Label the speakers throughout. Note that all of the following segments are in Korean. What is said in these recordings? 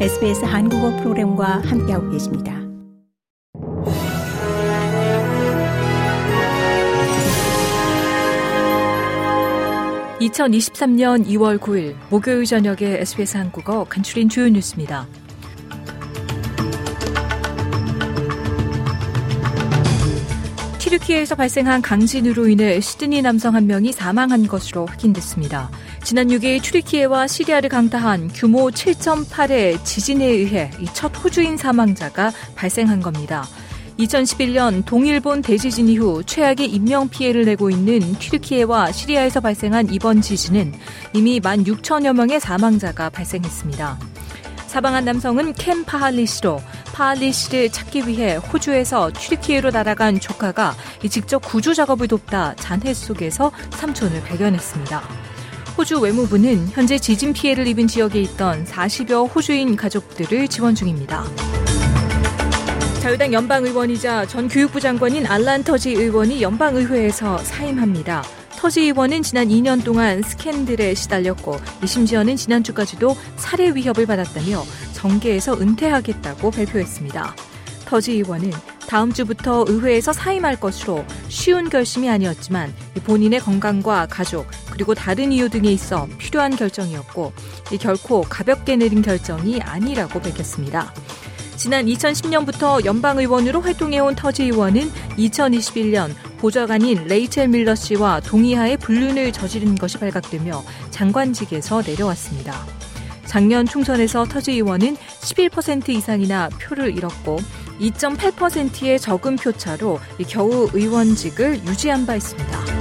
Speaker 1: SBS 한국어 프로그램과 함께하고 계십니다.
Speaker 2: (2023년 2월 9일) 목요일 저녁에 SBS 한국어 간추린 주요 뉴스입니다. 튀르키예에서 발생한 강진으로 인해 시드니 남성 한 명이 사망한 것으로 확인됐습니다. 지난 6일 튀르키예와 시리아를 강타한 규모 7.8의 지진에 의해 첫 호주인 사망자가 발생한 겁니다. 2011년 동일본 대지진 이후 최악의 인명 피해를 내고 있는 튀르키예와 시리아에서 발생한 이번 지진은 이미 1만 6천여 명의 사망자가 발생했습니다. 사망한 남성은 캠 파할리 씨로 파할리 씨를 찾기 위해 호주에서 튀르키예로 날아간 조카가 직접 구조 작업을 돕다 잔해 속에서 삼촌을 발견했습니다. 호주 외무부는 현재 지진 피해를 입은 지역에 있던 40여 호주인 가족들을 지원 중입니다. 자유당 연방의원이자 전 교육부 장관인 알란 터지 의원이 연방의회에서 사임합니다. 터지 의원은 지난 2년 동안 스캔들에 시달렸고 심지어는 지난주까지도 살해 위협을 받았다며 정계에서 은퇴하겠다고 발표했습니다. 터지 의원은 다음 주부터 의회에서 사임할 것으로 쉬운 결심이 아니었지만 본인의 건강과 가족 그리고 다른 이유 등에 있어 필요한 결정이었고 결코 가볍게 내린 결정이 아니라고 밝혔습니다. 지난 2010년부터 연방의원으로 활동해온 터지 의원은 2021년 보좌관인 레이첼 밀러 씨와 동의하에 불륜을 저지른 것이 발각되며 장관직에서 내려왔습니다. 작년 총선에서 터지 의원은 11% 이상이나 표를 잃었고 2.8%의 적은 표차로 겨우 의원직을 유지한 바 있습니다.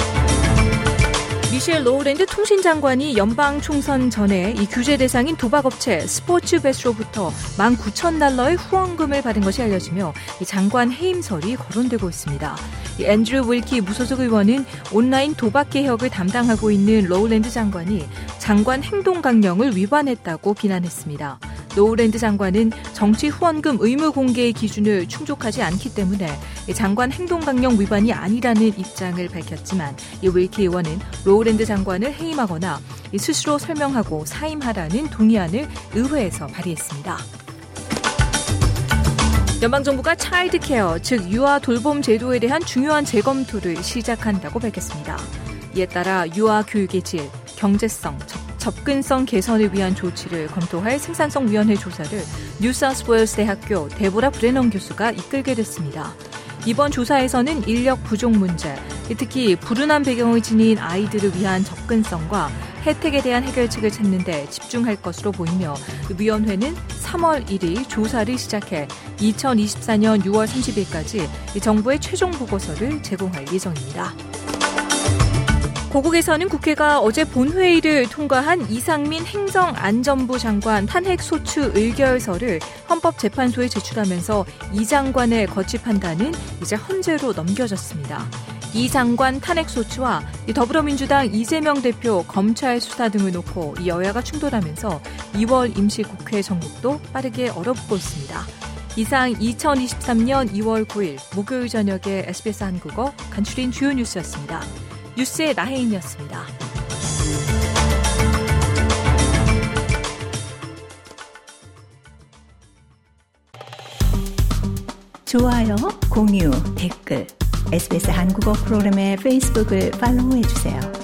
Speaker 2: 미셸 로우랜드 통신장관이 연방 총선 전에 이 규제 대상인 도박업체 스포츠벳으로부터 19,000달러의 후원금을 받은 것이 알려지며 이 장관 해임설이 거론되고 있습니다. 이 앤드류 윌키 무소속 의원은 온라인 도박 개혁을 담당하고 있는 로우랜드 장관이 장관 행동 강령을 위반했다고 비난했습니다. 로우랜드 장관은 정치 후원금 의무 공개의 기준을 충족하지 않기 때문에 장관 행동 강령 위반이 아니라는 입장을 밝혔지만 이 윌키 의원은 로우랜드 장관을 해임하거나 스스로 설명하고 사임하라는 동의안을 의회에서 발의했습니다. 연방정부가 child care, 즉 유아 돌봄 제도에 대한 중요한 재검토를 시작한다고 밝혔습니다. 이에 따라 유아 교육의 질, 경제성, 접근성 개선을 위한 조치를 검토할 생산성위원회 조사를 뉴사우스웨일스 대학교 데보라 브레넌 교수가 이끌게 됐습니다. 이번 조사에서는 인력 부족 문제, 특히 불운한 배경을 지닌 아이들을 위한 접근성과 혜택에 대한 해결책을 찾는 데 집중할 것으로 보이며 위원회는 3월 1일 조사를 시작해 2024년 6월 30일까지 정부의 최종 보고서를 제공할 예정입니다. 고국에서는 국회가 어제 본회의를 통과한 이상민 행정안전부 장관 탄핵소추 의결서를 헌법재판소에 제출하면서 이 장관의 거취 판단은 이제 헌재로 넘겨졌습니다. 이 장관 탄핵소추와 더불어민주당 이재명 대표 검찰 수사 등을 놓고 여야가 충돌하면서 2월 임시국회 정국도 빠르게 얼어붙고 있습니다. 이상 2023년 2월 9일 목요일 저녁에 SBS 한국어 간추린 주요 뉴스였습니다. 뉴스의 나혜인이었습니다.
Speaker 1: 좋아요, 공유, 댓글, SBS 한국어 프로그램의 페이스북을 팔로우해주세요.